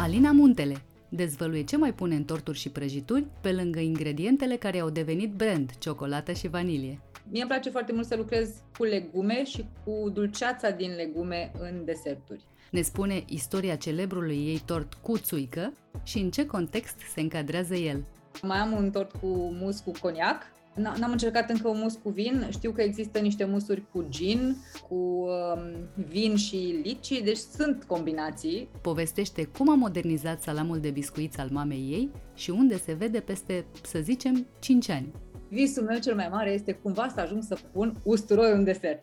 Alina Muntele dezvăluie ce mai pune în torturi și prăjituri, pe lângă ingredientele care au devenit brand, ciocolată și vanilie. Mie îmi place foarte mult să lucrez cu legume și cu dulceața din legume în deserturi. Ne spune istoria celebrului ei tort cu țuică și în ce context se încadrează el. Mai am un tort cu mus cu coniac, N-am încercat încă un mus cu vin, știu că există niște musuri cu gin, cu um, vin și lici, deci sunt combinații. Povestește cum a modernizat salamul de biscuiți al mamei ei și unde se vede peste, să zicem, 5 ani. Visul meu cel mai mare este cumva să ajung să pun usturoi în desert.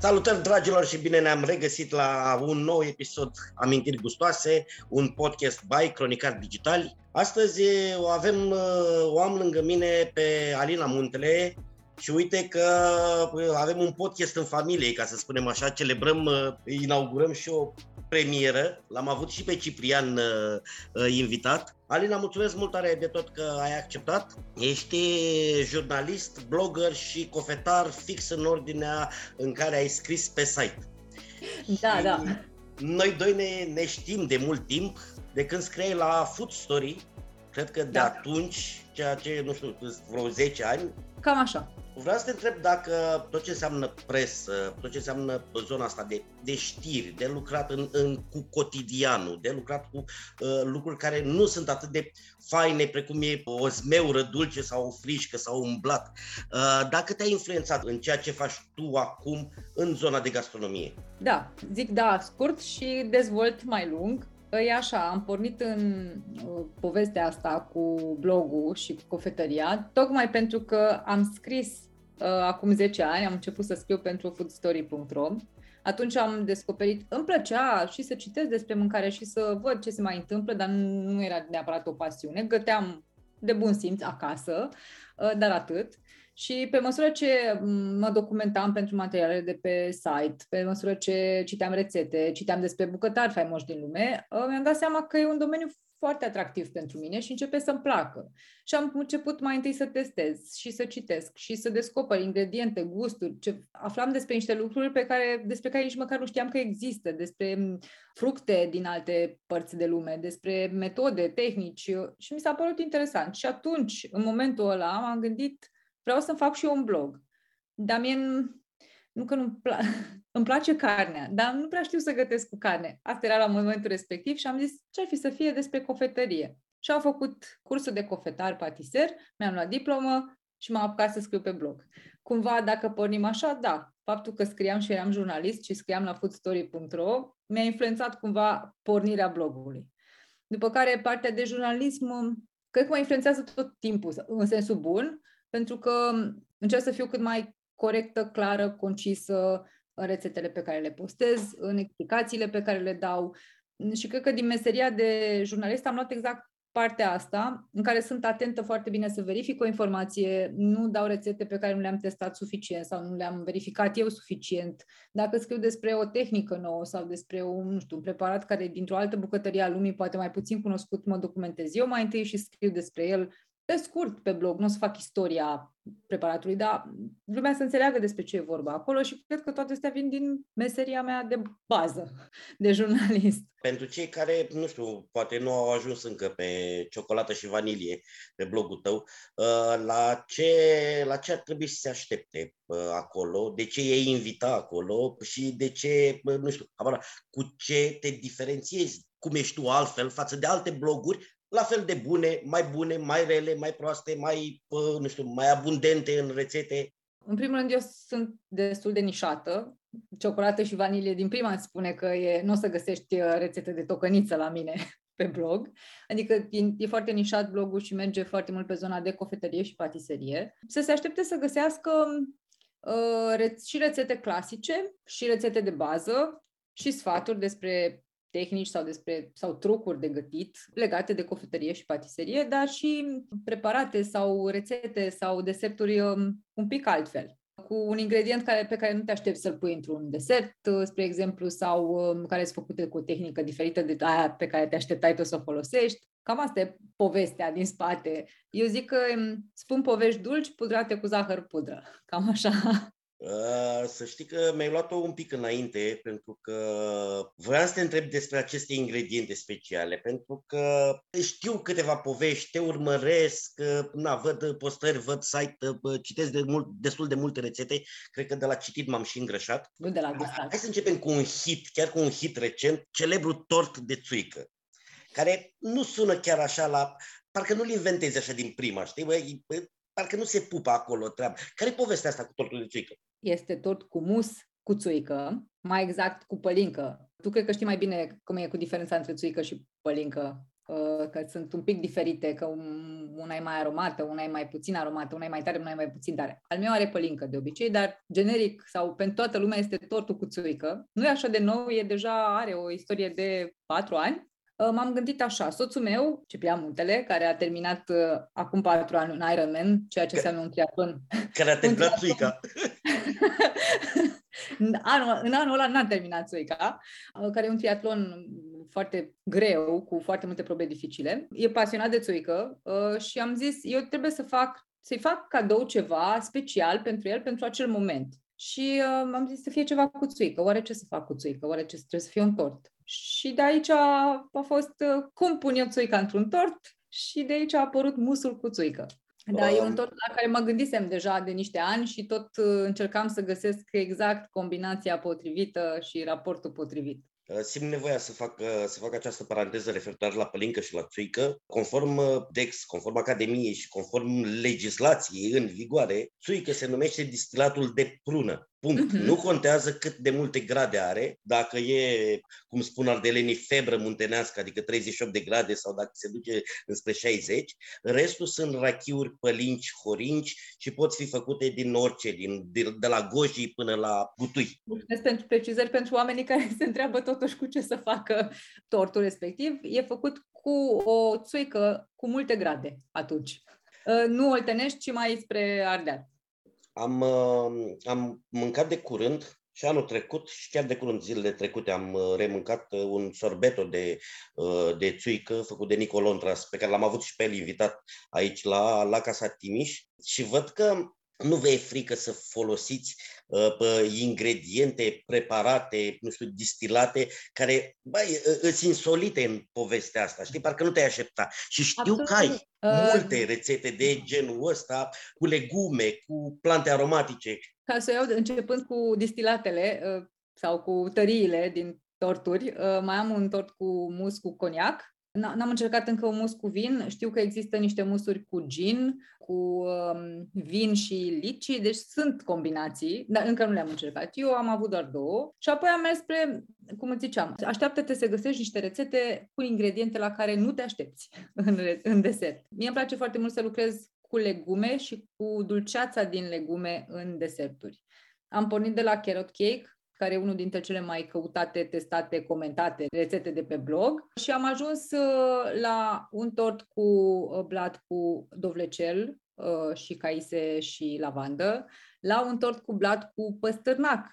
Salutări dragilor și bine ne-am regăsit la un nou episod Amintiri Gustoase, un podcast by Cronicar Digital. Astăzi o avem, o am lângă mine pe Alina Muntele și uite că avem un podcast în familie, ca să spunem așa, celebrăm, inaugurăm și o premieră. L-am avut și pe Ciprian invitat Alina, mulțumesc mult tare de tot că ai acceptat. Ești jurnalist, blogger și cofetar fix în ordinea în care ai scris pe site. Da, și da. Noi doi ne, ne știm de mult timp, de când scriei la Food Story, cred că de da. atunci, ceea ce, nu știu, vreo 10 ani. Cam așa. Vreau să te întreb dacă tot ce înseamnă presă, tot ce înseamnă zona asta de, de știri, de lucrat în, în, cu cotidianul, de lucrat cu uh, lucruri care nu sunt atât de faine precum e o zmeură dulce sau o frișcă sau un blat, uh, dacă te-a influențat în ceea ce faci tu acum în zona de gastronomie. Da, zic da scurt și dezvolt mai lung. E așa, am pornit în uh, povestea asta cu blogul și cu cofetăria, tocmai pentru că am scris uh, acum 10 ani, am început să scriu pentru foodstory.ro. Atunci am descoperit, îmi plăcea și să citesc despre mâncare și să văd ce se mai întâmplă, dar nu era neapărat o pasiune. Găteam de bun simț acasă, uh, dar atât. Și pe măsură ce mă documentam pentru materialele de pe site, pe măsură ce citeam rețete, citeam despre bucătari faimoși din lume, uh, mi-am dat seama că e un domeniu foarte atractiv pentru mine și începe să-mi placă. Și am început mai întâi să testez și să citesc și să descoper ingrediente, gusturi. Ce... Aflam despre niște lucruri pe care, despre care nici măcar nu știam că există, despre fructe din alte părți de lume, despre metode, tehnici și mi s-a părut interesant. Și atunci, în momentul ăla, m-am gândit vreau să fac și eu un blog. Dar mie nu că nu-mi pla- îmi place carnea, dar nu prea știu să gătesc cu carne. Asta era la momentul respectiv și am zis ce ar fi să fie despre cofetărie. Și am făcut cursul de cofetar patiser, mi-am luat diplomă și m-am apucat să scriu pe blog. Cumva, dacă pornim așa, da, faptul că scriam și eram jurnalist și scriam la foodstory.ro mi-a influențat cumva pornirea blogului. După care partea de jurnalism, cred că mă influențează tot timpul, în sensul bun, pentru că încerc să fiu cât mai corectă, clară, concisă în rețetele pe care le postez, în explicațiile pe care le dau. Și cred că din meseria de jurnalist am luat exact partea asta, în care sunt atentă foarte bine să verific o informație, nu dau rețete pe care nu le-am testat suficient sau nu le-am verificat eu suficient. Dacă scriu despre o tehnică nouă sau despre un, nu știu, un preparat care dintr-o altă bucătărie a lumii poate mai puțin cunoscut, mă documentez eu mai întâi și scriu despre el pe scurt pe blog, nu o să fac istoria preparatului, dar lumea să înțeleagă despre ce e vorba acolo și cred că toate astea vin din meseria mea de bază, de jurnalist. Pentru cei care, nu știu, poate nu au ajuns încă pe ciocolată și vanilie, pe blogul tău, uh, la ce, la ce ar trebui să se aștepte uh, acolo, de ce e invita acolo? Și de ce, nu știu, cu ce te diferențiezi, cum ești tu altfel față de alte bloguri la fel de bune, mai bune, mai rele, mai proaste, mai, nu știu, mai abundente în rețete? În primul rând, eu sunt destul de nișată. Ciocolată și vanilie din prima îți spune că e, nu o să găsești uh, rețete de tocăniță la mine pe blog. Adică e, e foarte nișat blogul și merge foarte mult pe zona de cofetărie și patiserie. Să se aștepte să găsească uh, re- și rețete clasice și rețete de bază și sfaturi despre tehnici sau despre sau trucuri de gătit legate de cofetărie și patiserie, dar și preparate sau rețete sau deserturi um, un pic altfel cu un ingredient care, pe care nu te aștepți să-l pui într-un desert, uh, spre exemplu, sau um, care sunt făcute cu o tehnică diferită de aia pe care te așteptai tu să o folosești. Cam asta e povestea din spate. Eu zic că um, spun povești dulci pudrate cu zahăr pudră. Cam așa. Uh, să știi că mi-ai luat-o un pic înainte, pentru că vreau să te întreb despre aceste ingrediente speciale, pentru că știu câteva povești, te urmăresc, na, văd postări, văd site, citesc de mult, destul de multe rețete, cred că de la citit m-am și îngrășat. Nu de la gustat. Hai să începem cu un hit, chiar cu un hit recent, celebru tort de țuică, care nu sună chiar așa la... Parcă nu-l inventezi așa din prima, știi? Bă, parcă nu se pupă acolo treaba. Care e povestea asta cu tortul de țuică? Este tort cu mus cu țuică, mai exact cu pălincă. Tu cred că știi mai bine cum e cu diferența între țuică și pălincă, uh, că sunt un pic diferite, că una e mai aromată, una e mai puțin aromată, una e mai tare, una e mai puțin tare. Al meu are pălincă de obicei, dar generic sau pentru toată lumea este tortul cu țuică. Nu e așa de nou, e deja are o istorie de patru ani Uh, m-am gândit așa, soțul meu, Ciprian Muntele, care a terminat uh, acum patru ani un Ironman, ceea ce înseamnă un triatlon. Care a terminat țuica. în, anul, în anul ăla n-a terminat țuica, uh, care e un triatlon foarte greu, cu foarte multe probe dificile. E pasionat de țuică uh, și am zis, eu trebuie să fac, să-i fac cadou ceva special pentru el, pentru acel moment. Și uh, am zis să fie ceva cu țuică. Oare ce să fac cu țuică? Oare ce trebuie să fie un tort? Și de aici a, a fost uh, cum pun eu țuica într-un tort și de aici a apărut musul cu țuică. Da, um. e un tort la care mă gândisem deja de niște ani și tot uh, încercam să găsesc exact combinația potrivită și raportul potrivit. Uh, simt nevoia să fac, uh, să fac această paranteză referitoare la pălincă și la țuică. Conform uh, DEX, conform Academiei și conform legislației în vigoare, țuică se numește distilatul de prună. Punct. Uh-huh. Nu contează cât de multe grade are, dacă e, cum spun ardelenii, febră muntenească, adică 38 de grade sau dacă se duce înspre 60. Restul sunt rachiuri, pălinci, horinci și pot fi făcute din orice, din, de, de la gojii până la gutui. Mulțumesc pentru precizări pentru oamenii care se întreabă totuși cu ce să facă tortul respectiv. E făcut cu o țuică cu multe grade atunci. Nu oltenești, ci mai spre ardeal. Am, uh, am mâncat de curând și anul trecut și chiar de curând zilele trecute am uh, remâncat uh, un sorbeto de, de țuică făcut de Nicolontras, pe care l-am avut și pe el invitat aici la, la Casa Timiș. Și văd că nu vă e frică să folosiți uh, pe ingrediente preparate, nu știu, distilate, care băi, îți insolite în povestea asta, știi? Parcă nu te-ai aștepta. Și știu Absolut. că ai uh... multe rețete de genul ăsta, cu legume, cu plante aromatice. Ca să iau, începând cu distilatele uh, sau cu tăriile din torturi, uh, mai am un tort cu mus cu coniac, N-am încercat încă un mus cu vin. Știu că există niște musuri cu gin, cu um, vin și lici, deci sunt combinații, dar încă nu le-am încercat. Eu am avut doar două și apoi am mers spre, cum îți ziceam, așteaptă-te să găsești niște rețete cu ingrediente la care nu te aștepți în, în desert. Mie îmi place foarte mult să lucrez cu legume și cu dulceața din legume în deserturi. Am pornit de la carrot cake, care e unul dintre cele mai căutate, testate, comentate rețete de pe blog și am ajuns uh, la un tort cu uh, blat cu dovlecel uh, și caise și lavandă, la un tort cu blat cu păstârnac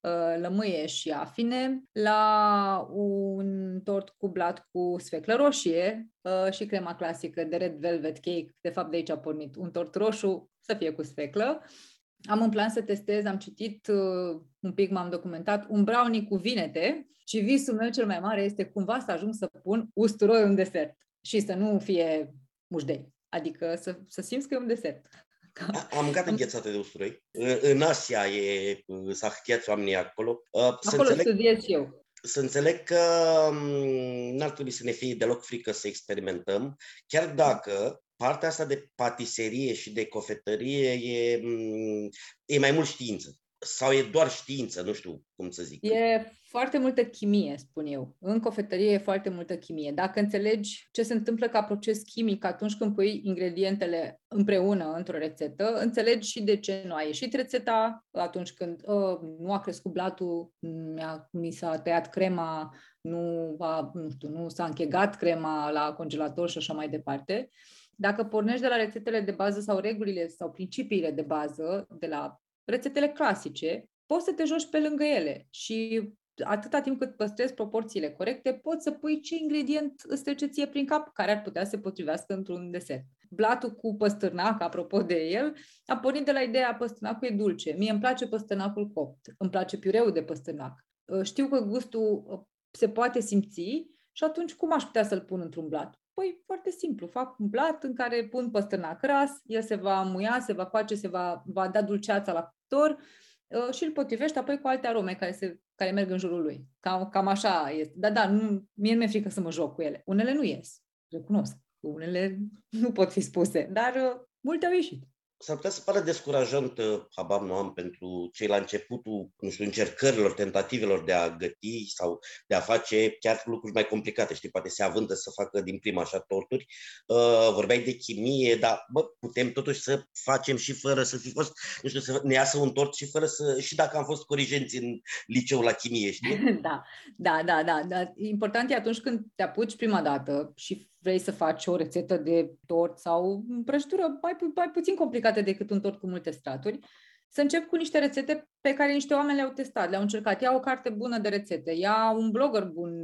uh, lămâie și afine, la un tort cu blat cu sfeclă roșie uh, și crema clasică de red velvet cake. De fapt, de aici a pornit un tort roșu să fie cu sfeclă. Am în plan să testez, am citit uh, un pic, m-am documentat, un brownie cu vinete și visul meu cel mai mare este cumva să ajung să pun usturoi în desert și să nu fie mușdei. Adică să, să simți că e un desert. Am mâncat înghețate de usturoi. În Asia e, s-a htiat oamenii acolo. Să acolo înțeleg, studiez și eu. Să înțeleg că n-ar trebui să ne fie deloc frică să experimentăm, chiar dacă partea asta de patiserie și de cofetărie e, e mai mult știință. Sau e doar știință, nu știu cum să zic. E foarte multă chimie, spun eu. În cofetărie e foarte multă chimie. Dacă înțelegi ce se întâmplă ca proces chimic atunci când pui ingredientele împreună într-o rețetă, înțelegi și de ce nu a ieșit rețeta atunci când uh, nu a crescut blatul, mi-a, mi s-a tăiat crema, nu, a, nu, știu, nu s-a închegat crema la congelator și așa mai departe. Dacă pornești de la rețetele de bază sau regulile sau principiile de bază, de la rețetele clasice, poți să te joci pe lângă ele și atâta timp cât păstrezi proporțiile corecte, poți să pui ce ingredient îți trece ție prin cap care ar putea să se potrivească într-un desert. Blatul cu păstârnac, apropo de el, a pornit de la ideea păstârnacul e dulce. Mie îmi place păstârnacul copt, îmi place piureul de păstârnac. Știu că gustul uh, se poate simți și atunci cum aș putea să-l pun într-un blat? Păi foarte simplu, fac un blat în care pun păstârnac ras, el se va muia, se va face, se va, va da dulceața la cuptor uh, și îl potrivești apoi cu alte arome care, se, care merg în jurul lui. Cam, cam așa este. Dar da, nu, mie mi-e frică să mă joc cu ele. Unele nu ies, recunosc. Unele nu pot fi spuse, dar uh, multe au ieșit s-ar putea să pară descurajant, uh, habar nu am, pentru cei la începutul, nu știu, încercărilor, tentativelor de a găti sau de a face chiar lucruri mai complicate, știi, poate se avântă să facă din prima așa torturi. Uh, vorbeai de chimie, dar, bă, putem totuși să facem și fără să fi fost, nu știu, să ne iasă un tort și fără să, și dacă am fost corigenți în liceu la chimie, știi? Da, da, da, da, da. Important e atunci când te apuci prima dată și vrei să faci o rețetă de tort sau prăjitură mai, pu- mai puțin complicată decât un tort cu multe straturi, să încep cu niște rețete pe care niște oameni le-au testat, le-au încercat. Ia o carte bună de rețete, ia un blogger bun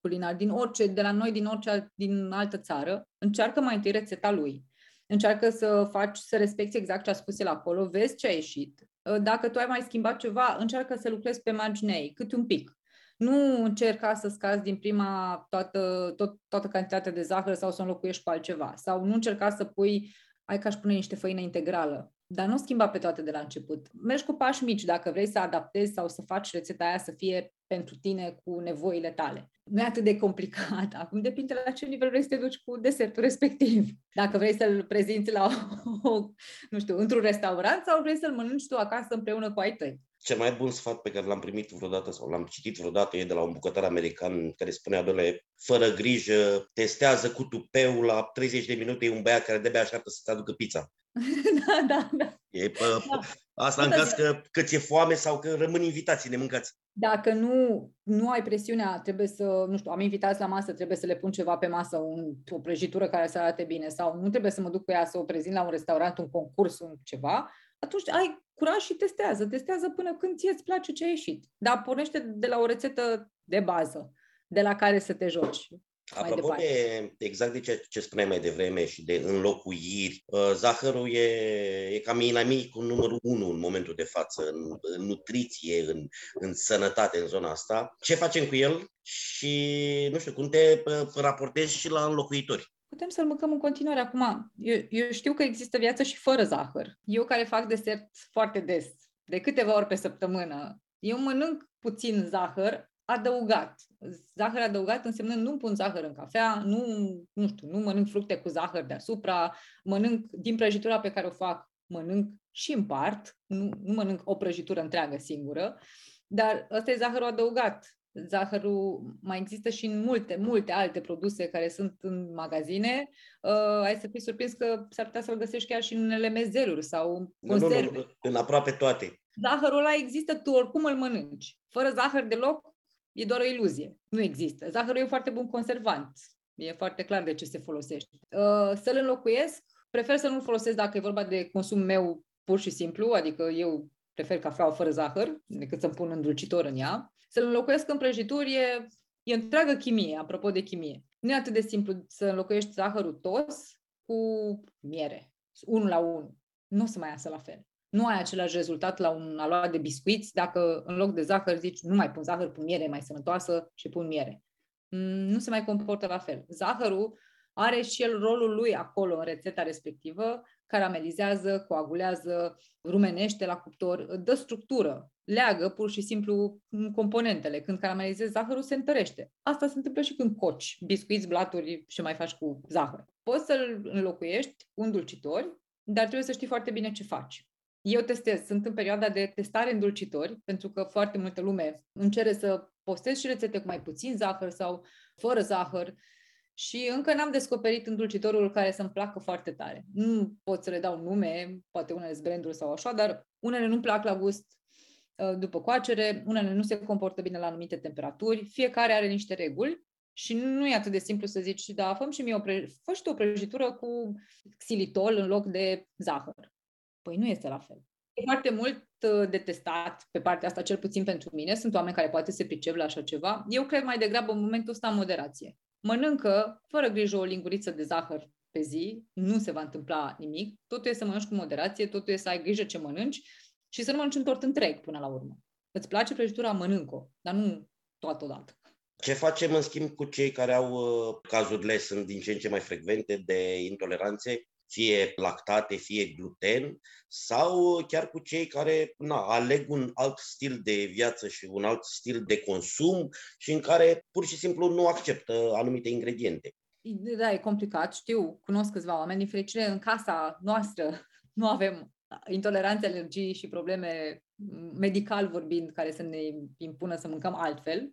culinar din orice, de la noi, din orice, din altă țară, încearcă mai întâi rețeta lui. Încearcă să faci, să respecti exact ce a spus el acolo, vezi ce a ieșit. Dacă tu ai mai schimbat ceva, încearcă să lucrezi pe marginei, cât un pic. Nu încerca să scazi din prima toată, tot, toată cantitatea de zahăr sau să înlocuiești cu altceva. Sau nu încerca să pui, ai ca și pune niște făină integrală. Dar nu schimba pe toate de la început. Mergi cu pași mici dacă vrei să adaptezi sau să faci rețeta aia să fie pentru tine cu nevoile tale. Nu e atât de complicat. Acum depinde la ce nivel vrei să te duci cu desertul respectiv. Dacă vrei să-l prezinți la o, nu știu, într-un restaurant sau vrei să-l mănânci tu acasă împreună cu ai tăi cel mai bun sfat pe care l-am primit vreodată sau l-am citit vreodată e de la un bucătar american care spunea, doamne, fără grijă, testează cu tupeu, la 30 de minute e un băiat care de așteaptă să-ți aducă pizza. da, da, da. E, pă, da. Asta în caz că, că ți-e foame sau că rămân invitații nemâncați. Dacă nu, nu ai presiunea, trebuie să, nu știu, am invitați la masă, trebuie să le pun ceva pe masă, un, o prăjitură care să arate bine sau nu trebuie să mă duc cu ea să o prezint la un restaurant, un concurs, un ceva, atunci ai curaj și testează. Testează până când ție îți place ce a ieșit. Dar pornește de la o rețetă de bază, de la care să te joci. Apropo de exact de ce, ce spuneai mai devreme și de înlocuiri, uh, zahărul e, e cam inamicul numărul unu în momentul de față, în, în nutriție, în, în sănătate, în zona asta. Ce facem cu el și, nu știu, cum te uh, raportezi și la înlocuitori? putem să-l mâncăm în continuare. Acum, eu, eu știu că există viață și fără zahăr. Eu care fac desert foarte des, de câteva ori pe săptămână, eu mănânc puțin zahăr adăugat. Zahăr adăugat înseamnă nu pun zahăr în cafea, nu, nu știu, nu mănânc fructe cu zahăr deasupra, mănânc din prăjitura pe care o fac, mănânc și împart, nu, nu mănânc o prăjitură întreagă singură, dar ăsta e zahărul adăugat zahărul mai există și în multe, multe alte produse care sunt în magazine. Uh, ai să fii surprins că s-ar putea să-l găsești chiar și în unele mezeluri sau conserve. Nu, nu, nu, în aproape toate. Zahărul ăla există, tu oricum îl mănânci. Fără zahăr deloc, e doar o iluzie. Nu există. Zahărul e un foarte bun conservant. E foarte clar de ce se folosește. Uh, să-l înlocuiesc, prefer să nu-l folosesc dacă e vorba de consum meu pur și simplu, adică eu prefer cafeaua fără zahăr decât să-mi pun îndulcitor în ea. Să-l înlocuiesc în prăjituri e, e întreagă chimie, apropo de chimie. Nu e atât de simplu să înlocuiești zahărul tos cu miere, unul la unul. Nu o să mai iasă la fel. Nu ai același rezultat la un aluat de biscuiți dacă în loc de zahăr zici nu mai pun zahăr, pun miere mai sănătoasă și pun miere. Mm, nu se mai comportă la fel. Zahărul are și el rolul lui acolo în rețeta respectivă, caramelizează, coagulează, rumenește la cuptor, dă structură, leagă pur și simplu componentele. Când caramelizezi zahărul, se întărește. Asta se întâmplă și când coci biscuiți, blaturi și mai faci cu zahăr. Poți să-l înlocuiești cu îndulcitori, dar trebuie să știi foarte bine ce faci. Eu testez, sunt în perioada de testare îndulcitori, pentru că foarte multă lume încerce să postez și rețete cu mai puțin zahăr sau fără zahăr și încă n-am descoperit îndulcitorul care să-mi placă foarte tare. Nu pot să le dau nume, poate unele sunt branduri sau așa, dar unele nu-mi plac la gust uh, după coacere, unele nu se comportă bine la anumite temperaturi, fiecare are niște reguli și nu e atât de simplu să zici, da, fă și mie o, pre- fă și o prăjitură cu xilitol în loc de zahăr. Păi nu este la fel. E foarte mult uh, de testat pe partea asta, cel puțin pentru mine. Sunt oameni care poate se pricep la așa ceva. Eu cred mai degrabă în momentul ăsta moderație. Mănâncă fără grijă o linguriță de zahăr pe zi, nu se va întâmpla nimic. Totul e să mănânci cu moderație, totul e să ai grijă ce mănânci și să nu mănânci un tort întreg până la urmă. Îți place prăjitura, mănânc-o, dar nu toată odată. Ce facem în schimb cu cei care au uh, cazurile sunt din ce în ce mai frecvente de intoleranțe fie lactate, fie gluten, sau chiar cu cei care na, aleg un alt stil de viață și un alt stil de consum și în care pur și simplu nu acceptă anumite ingrediente. Da, e complicat, știu, cunosc câțiva oameni, din fericire în casa noastră nu avem intoleranțe, alergii și probleme medical vorbind care să ne impună să mâncăm altfel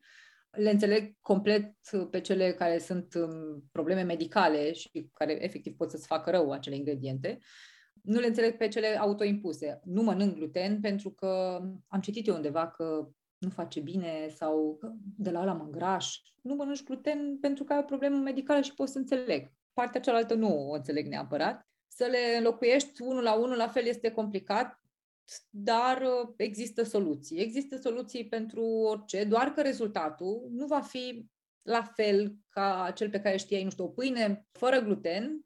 le înțeleg complet pe cele care sunt um, probleme medicale și care efectiv pot să-ți facă rău acele ingrediente. Nu le înțeleg pe cele autoimpuse. Nu mănânc gluten pentru că am citit eu undeva că nu face bine sau de la ăla mă îngraș. Nu mănânci gluten pentru că ai o problemă medicală și poți să înțeleg. Partea cealaltă nu o înțeleg neapărat. Să le înlocuiești unul la unul la fel este complicat dar uh, există soluții. Există soluții pentru orice, doar că rezultatul nu va fi la fel ca cel pe care știai, nu știu, o pâine fără gluten,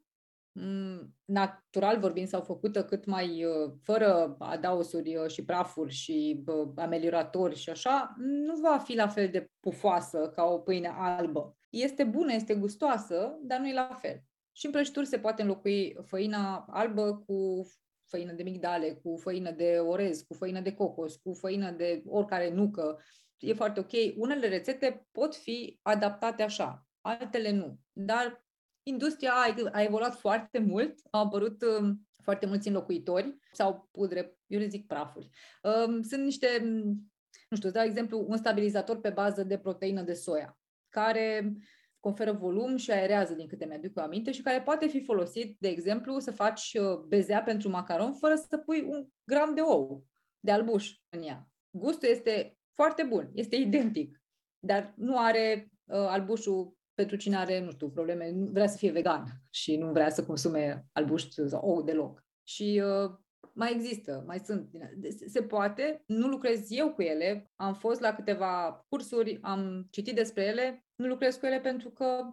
mm, natural vorbind sau făcută cât mai uh, fără adaosuri uh, și prafuri și amelioratori și așa, nu va fi la fel de pufoasă ca o pâine albă. Este bună, este gustoasă, dar nu e la fel. Și în prăjituri se poate înlocui făina albă cu făină de migdale, cu făină de orez, cu făină de cocos, cu făină de oricare nucă. E foarte ok. Unele rețete pot fi adaptate așa, altele nu. Dar industria a, a evoluat foarte mult, au apărut um, foarte mulți înlocuitori sau pudre, eu le zic prafuri. Um, sunt niște, nu știu, dau exemplu, un stabilizator pe bază de proteină de soia, care conferă volum și aerează, din câte mi-aduc eu aminte, și care poate fi folosit, de exemplu, să faci uh, bezea pentru macaron fără să pui un gram de ou, de albuș în ea. Gustul este foarte bun, este identic, dar nu are uh, albușul pentru cine are, nu știu, probleme, nu vrea să fie vegan și nu vrea să consume albuș sau ou deloc. Și uh, mai există, mai sunt. Se poate, nu lucrez eu cu ele, am fost la câteva cursuri, am citit despre ele, nu lucrez cu ele pentru că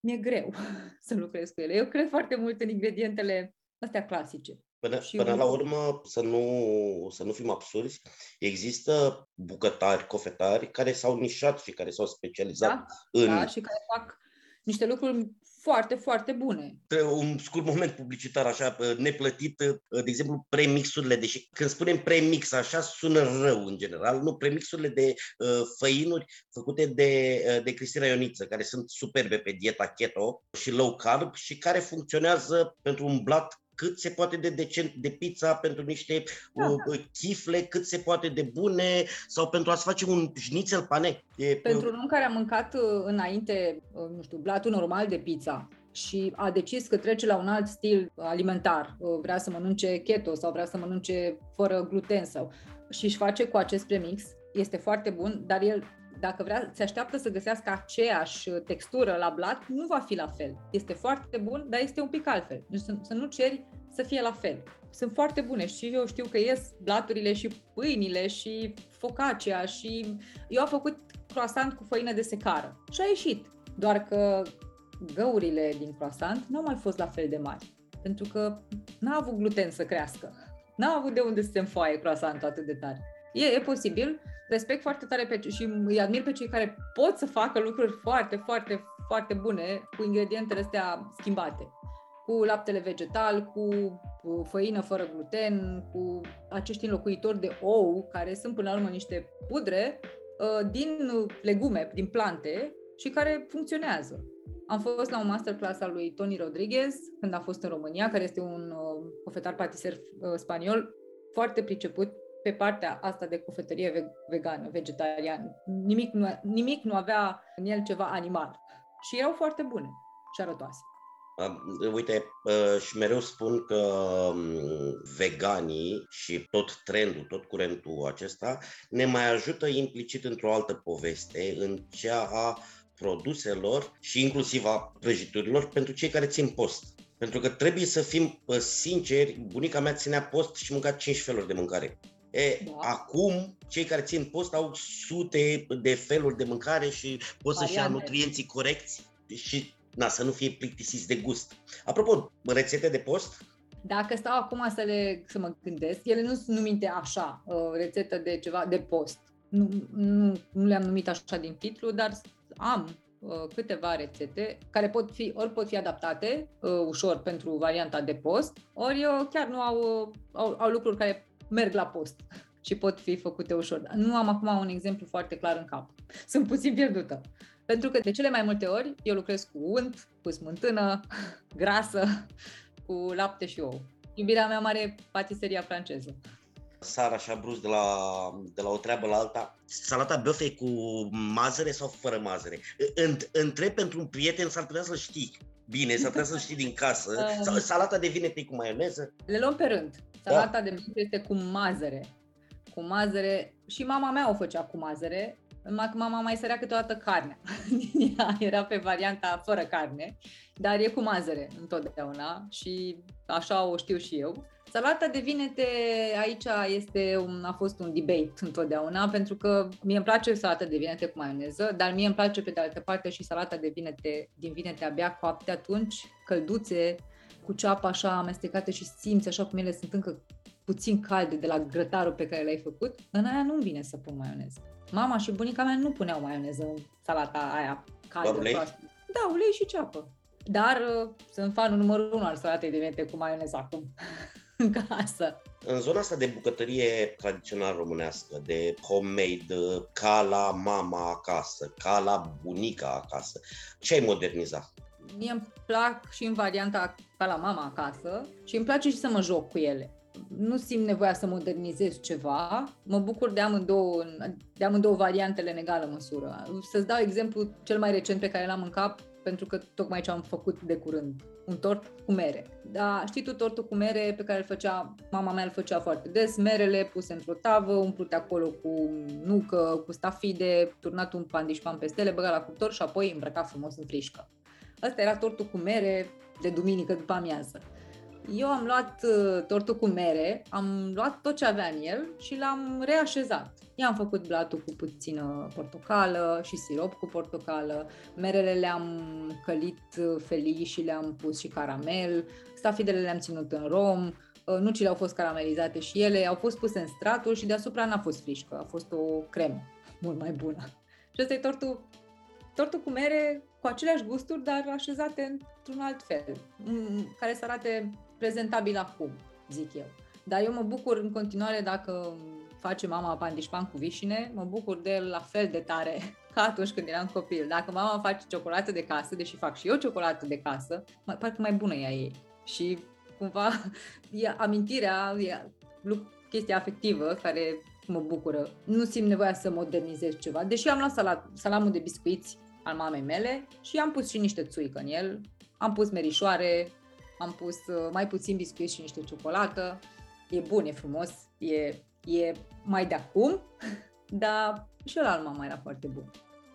mi-e greu să lucrez cu ele. Eu cred foarte mult în ingredientele astea clasice. Până, și până la urmă, să nu, să nu fim absurzi, există bucătari, cofetari care s-au nișat și care s-au specializat da, în... Da, și care fac niște lucruri foarte, foarte bune. Un scurt moment publicitar, așa, neplătit, de exemplu, premixurile, deși când spunem premix, așa sună rău în general, nu, premixurile de uh, făinuri făcute de, uh, de Cristina Ioniță, care sunt superbe pe dieta keto și low carb și care funcționează pentru un blat cât se poate de decent de pizza pentru niște da, uh, da. chifle, cât se poate de bune sau pentru a-ți face un șnițel pane. E, pentru un om care a mâncat uh, înainte, uh, nu știu, blatul normal de pizza și a decis că trece la un alt stil alimentar, vrea să mănânce keto sau vrea să mănânce fără gluten sau și își face cu acest premix, este foarte bun, dar el dacă vrea, se așteaptă să găsească aceeași textură la blat, nu va fi la fel. Este foarte bun, dar este un pic altfel. Deci să, să nu ceri să fie la fel. Sunt foarte bune și eu știu că ies blaturile și pâinile și focaccia și eu am făcut croissant cu făină de secară și a ieșit. Doar că găurile din croissant nu au mai fost la fel de mari, pentru că n-a avut gluten să crească. N-a avut de unde să se înfoaie croissantul atât de tare. E, e posibil, respect foarte tare pe, și îi admir pe cei care pot să facă lucruri foarte, foarte, foarte bune cu ingredientele astea schimbate. Cu laptele vegetal, cu, cu făină fără gluten, cu acești înlocuitori de ou, care sunt până la urmă niște pudre uh, din legume, din plante și care funcționează. Am fost la un masterclass al lui Tony Rodriguez când a fost în România, care este un uh, cofetar patiser uh, spaniol foarte priceput pe partea asta de cofetărie vegană, vegetariană. Nimic nu, nimic nu avea în el ceva animal. Și erau foarte bune și arătoase. Uite, și mereu spun că um, veganii și tot trendul, tot curentul acesta ne mai ajută implicit într-o altă poveste, în cea a produselor și inclusiv a prăjiturilor pentru cei care țin post. Pentru că trebuie să fim sinceri, bunica mea ținea post și mânca 5 feluri de mâncare. E, da. Acum, cei care țin post au sute de feluri de mâncare și pot să-și ia nutrienții corecți și na, să nu fie plictisiți de gust. Apropo, rețete de post? Dacă stau acum să, le, să mă gândesc, ele nu sunt numite așa, uh, rețetă de ceva de post. Nu, nu, nu le-am numit așa din titlu, dar am uh, câteva rețete care pot fi, ori pot fi adaptate uh, ușor pentru varianta de post, ori uh, chiar nu au, uh, au, au lucruri care merg la post și pot fi făcute ușor. Nu am acum un exemplu foarte clar în cap. Sunt puțin pierdută. Pentru că de cele mai multe ori eu lucrez cu unt, cu smântână, grasă, cu lapte și ou. Iubirea mea mare patiseria franceză sar așa brusc de la, de la o treabă la alta. Salata băfe cu mazăre sau fără mazăre? Întreb pentru un prieten, s-ar putea să știi bine, s-ar putea să știi din casă. Sau salata de vinete cu maioneză? Le luăm pe rând. Salata da. de vinete este cu mazăre. Cu mazăre. Și mama mea o făcea cu mazăre. Mama mai sărea câteodată carnea. Ea era pe varianta fără carne, dar e cu mazăre întotdeauna și așa o știu și eu. Salata de vinete aici este un, a fost un debate întotdeauna, pentru că mie îmi place salata de vinete cu maioneză, dar mie îmi place pe de altă parte și salata de vinete din vinete abia coapte atunci, călduțe, cu ceapă așa amestecată și simți așa cum ele sunt încă puțin calde de la grătarul pe care l-ai făcut, în aia nu-mi vine să pun maioneză. Mama și bunica mea nu puneau maioneză în salata aia caldă. Ulei? Da, ulei și ceapă. Dar uh, sunt fanul numărul unu al salatei de vinete cu maioneză acum. în casă. În zona asta de bucătărie tradițional românească, de homemade, ca la mama acasă, ca la bunica acasă, ce ai modernizat? Mie îmi plac și în varianta ca la mama acasă și îmi place și să mă joc cu ele. Nu simt nevoia să modernizez ceva, mă bucur de amândouă, de amândouă variantele în egală măsură. Să-ți dau exemplu cel mai recent pe care l-am în cap, pentru că tocmai ce am făcut de curând un tort cu mere. Da, știi tu tortul cu mere pe care îl făcea, mama mea îl făcea foarte des, merele puse într-o tavă, umplute acolo cu nucă, cu stafide, turnat un pandișpan peste ele, băgat la cuptor și apoi îmbrăcat frumos în frișcă. Asta era tortul cu mere de duminică după amiază. Eu am luat uh, tortul cu mere, am luat tot ce avea în el și l-am reașezat. I-am făcut blatul cu puțină portocală și sirop cu portocală, merele le-am călit uh, felii și le-am pus și caramel, stafidele le-am ținut în rom, uh, nucile au fost caramelizate și ele, au fost puse în straturi și deasupra n-a fost frișcă, a fost o cremă mult mai bună. Și ăsta e tortul, tortul cu mere cu aceleași gusturi, dar așezate într-un alt fel, care să arate prezentabil acum, zic eu. Dar eu mă bucur în continuare dacă face mama pandișpan cu vișine, mă bucur de el la fel de tare ca atunci când eram copil. Dacă mama face ciocolată de casă, deși fac și eu ciocolată de casă, mai, parcă mai bună e a ei. Și cumva e amintirea, e chestia afectivă care mă bucură. Nu simt nevoia să modernizez ceva, deși am luat salat, salamul de biscuiți al mamei mele și am pus și niște țuică în el, am pus merișoare, am pus uh, mai puțin biscuit și niște ciocolată. E bun, e frumos, e, e mai de acum, dar și ăla al mama era foarte bun.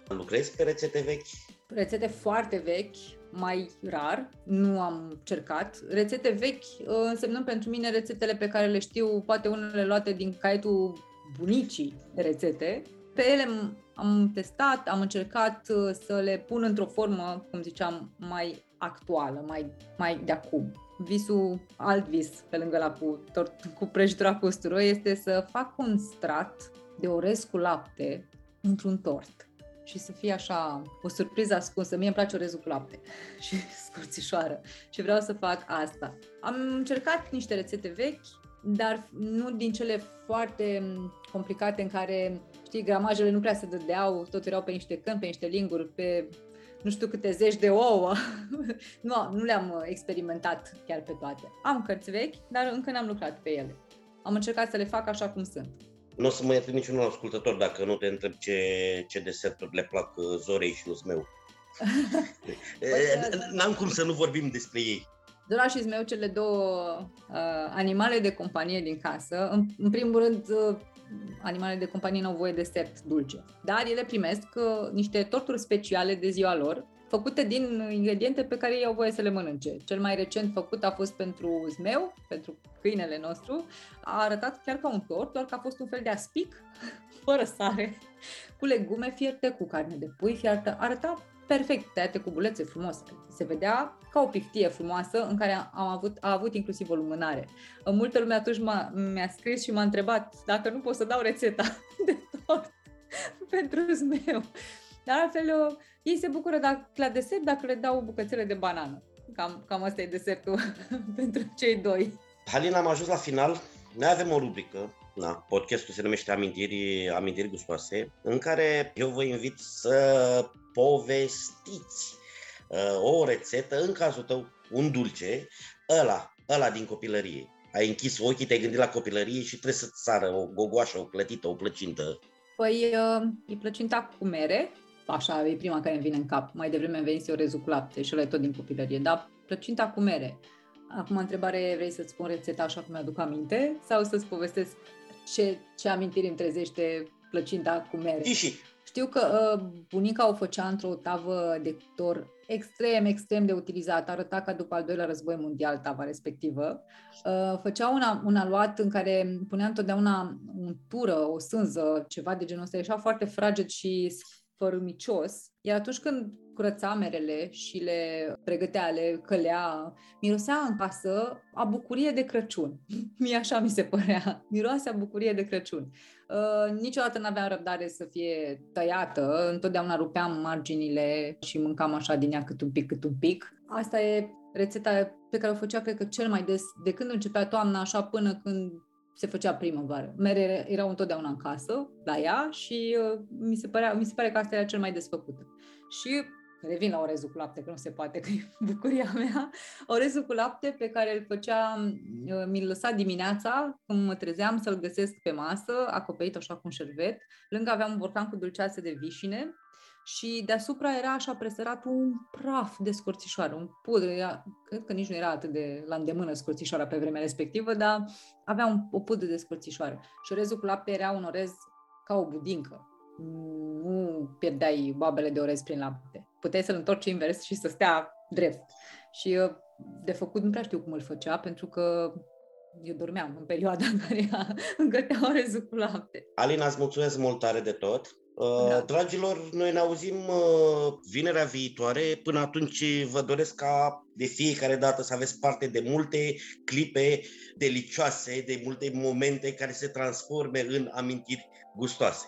Lucrezi pe rețete vechi? Rețete foarte vechi, mai rar, nu am cercat. Rețete vechi uh, însemnând pentru mine rețetele pe care le știu, poate unele luate din caietul bunicii rețete. Pe ele am testat, am încercat uh, să le pun într-o formă, cum ziceam, mai actuală, mai, mai de acum. Visul, alt vis, pe lângă la cu, tort, cu prăjitura cu usturoi, este să fac un strat de orez cu lapte într-un tort și să fie așa o surpriză ascunsă. Mie îmi place orezul cu lapte și scurțișoară și vreau să fac asta. Am încercat niște rețete vechi, dar nu din cele foarte complicate în care, știi, gramajele nu prea se dădeau, tot erau pe niște căni, pe niște linguri, pe nu știu câte zeci de ouă. nu, nu le-am experimentat chiar pe toate. Am cărți vechi, dar încă n-am lucrat pe ele. Am încercat să le fac așa cum sunt. Nu o să mă ierte niciun ascultător dacă nu te întreb ce, ce deserturi le plac uh, Zorei și Uzmeu. Păi, N-am cum să nu vorbim despre ei. Zora și Zmeu, cele două uh, animale de companie din casă, în, în primul rând, uh, animalele de companie nu au voie de desert dulce, dar ele primesc uh, niște torturi speciale de ziua lor, făcute din ingrediente pe care ei au voie să le mănânce. Cel mai recent făcut a fost pentru zmeu, pentru câinele nostru. A arătat chiar ca un tort, doar că a fost un fel de aspic, fără sare, cu legume fierte, cu carne de pui fiertă. Arăta perfect, tăiate cu bulețe frumos. Se vedea ca o pictie frumoasă în care am avut, a avut inclusiv o lumânare. Multă lume atunci m-a, mi-a scris și m-a întrebat dacă nu pot să dau rețeta de tort pentru zmeu. Dar altfel, ei se bucură dacă, la desert dacă le dau bucățele de banană. Cam, cam asta e desertul pentru cei doi. Halina, am ajuns la final. Noi avem o rubrică na, podcastul se numește Amintiri, Amintiri Gustoase, în care eu vă invit să povestiți uh, o rețetă, în cazul tău un dulce, ăla, ăla din copilărie. Ai închis ochii, te-ai gândit la copilărie și trebuie să-ți sară o gogoașă, o clătită, o plăcintă. Păi, uh, e plăcinta cu mere, așa e prima care îmi vine în cap. Mai devreme îmi venise orezul cu lapte și ăla e tot din copilărie, dar plăcinta cu mere. Acum, întrebare, vrei să-ți spun rețeta așa cum mi-aduc aminte sau să-ți povestesc ce, ce amintiri îmi trezește plăcinta cu mere? Și Știu că uh, bunica o făcea într-o tavă de cuptor extrem, extrem de utilizată. Arăta ca după al doilea război mondial tava respectivă. Uh, făcea una, un aluat în care punea întotdeauna un tură, o sânză, ceva de genul ăsta. Ieșea foarte fraged și fărâmicios, iar atunci când curăța merele și le pregătea, le călea, mirosea în casă a bucurie de Crăciun. Mie așa mi se părea. Miroase a bucurie de Crăciun. Uh, niciodată n-aveam răbdare să fie tăiată, întotdeauna rupeam marginile și mâncam așa din ea cât un pic, cât un pic. Asta e rețeta pe care o făcea, cred că cel mai des, de când începea toamna, așa până când se făcea primăvară. Mere erau întotdeauna în casă, la ea și uh, mi, se părea, mi se pare că asta era cel mai desfăcută. Și revin la orezul cu lapte, că nu se poate, că e bucuria mea. Orezul cu lapte pe care îl făcea, uh, mi-l lăsa dimineața, când mă trezeam să-l găsesc pe masă, acoperit așa cu un șervet. Lângă aveam un borcan cu dulceață de vișine și deasupra era așa presărat un praf de scorțișoară, un pudru. Era, cred că nici nu era atât de la îndemână scorțișoara pe vremea respectivă, dar avea un, o pudră de scorțișoară. Și orezul cu lapte era un orez ca o budincă. Nu pierdeai babele de orez prin lapte. Puteai să-l întorci invers și să stea drept. Și uh, de făcut nu prea știu cum îl făcea, pentru că eu dormeam în perioada în care ea îngătea orezul cu lapte. Alina, îți mulțumesc mult tare de tot. Da. Dragilor, noi ne auzim uh, vinerea viitoare. Până atunci vă doresc ca de fiecare dată să aveți parte de multe clipe delicioase, de multe momente care se transforme în amintiri gustoase.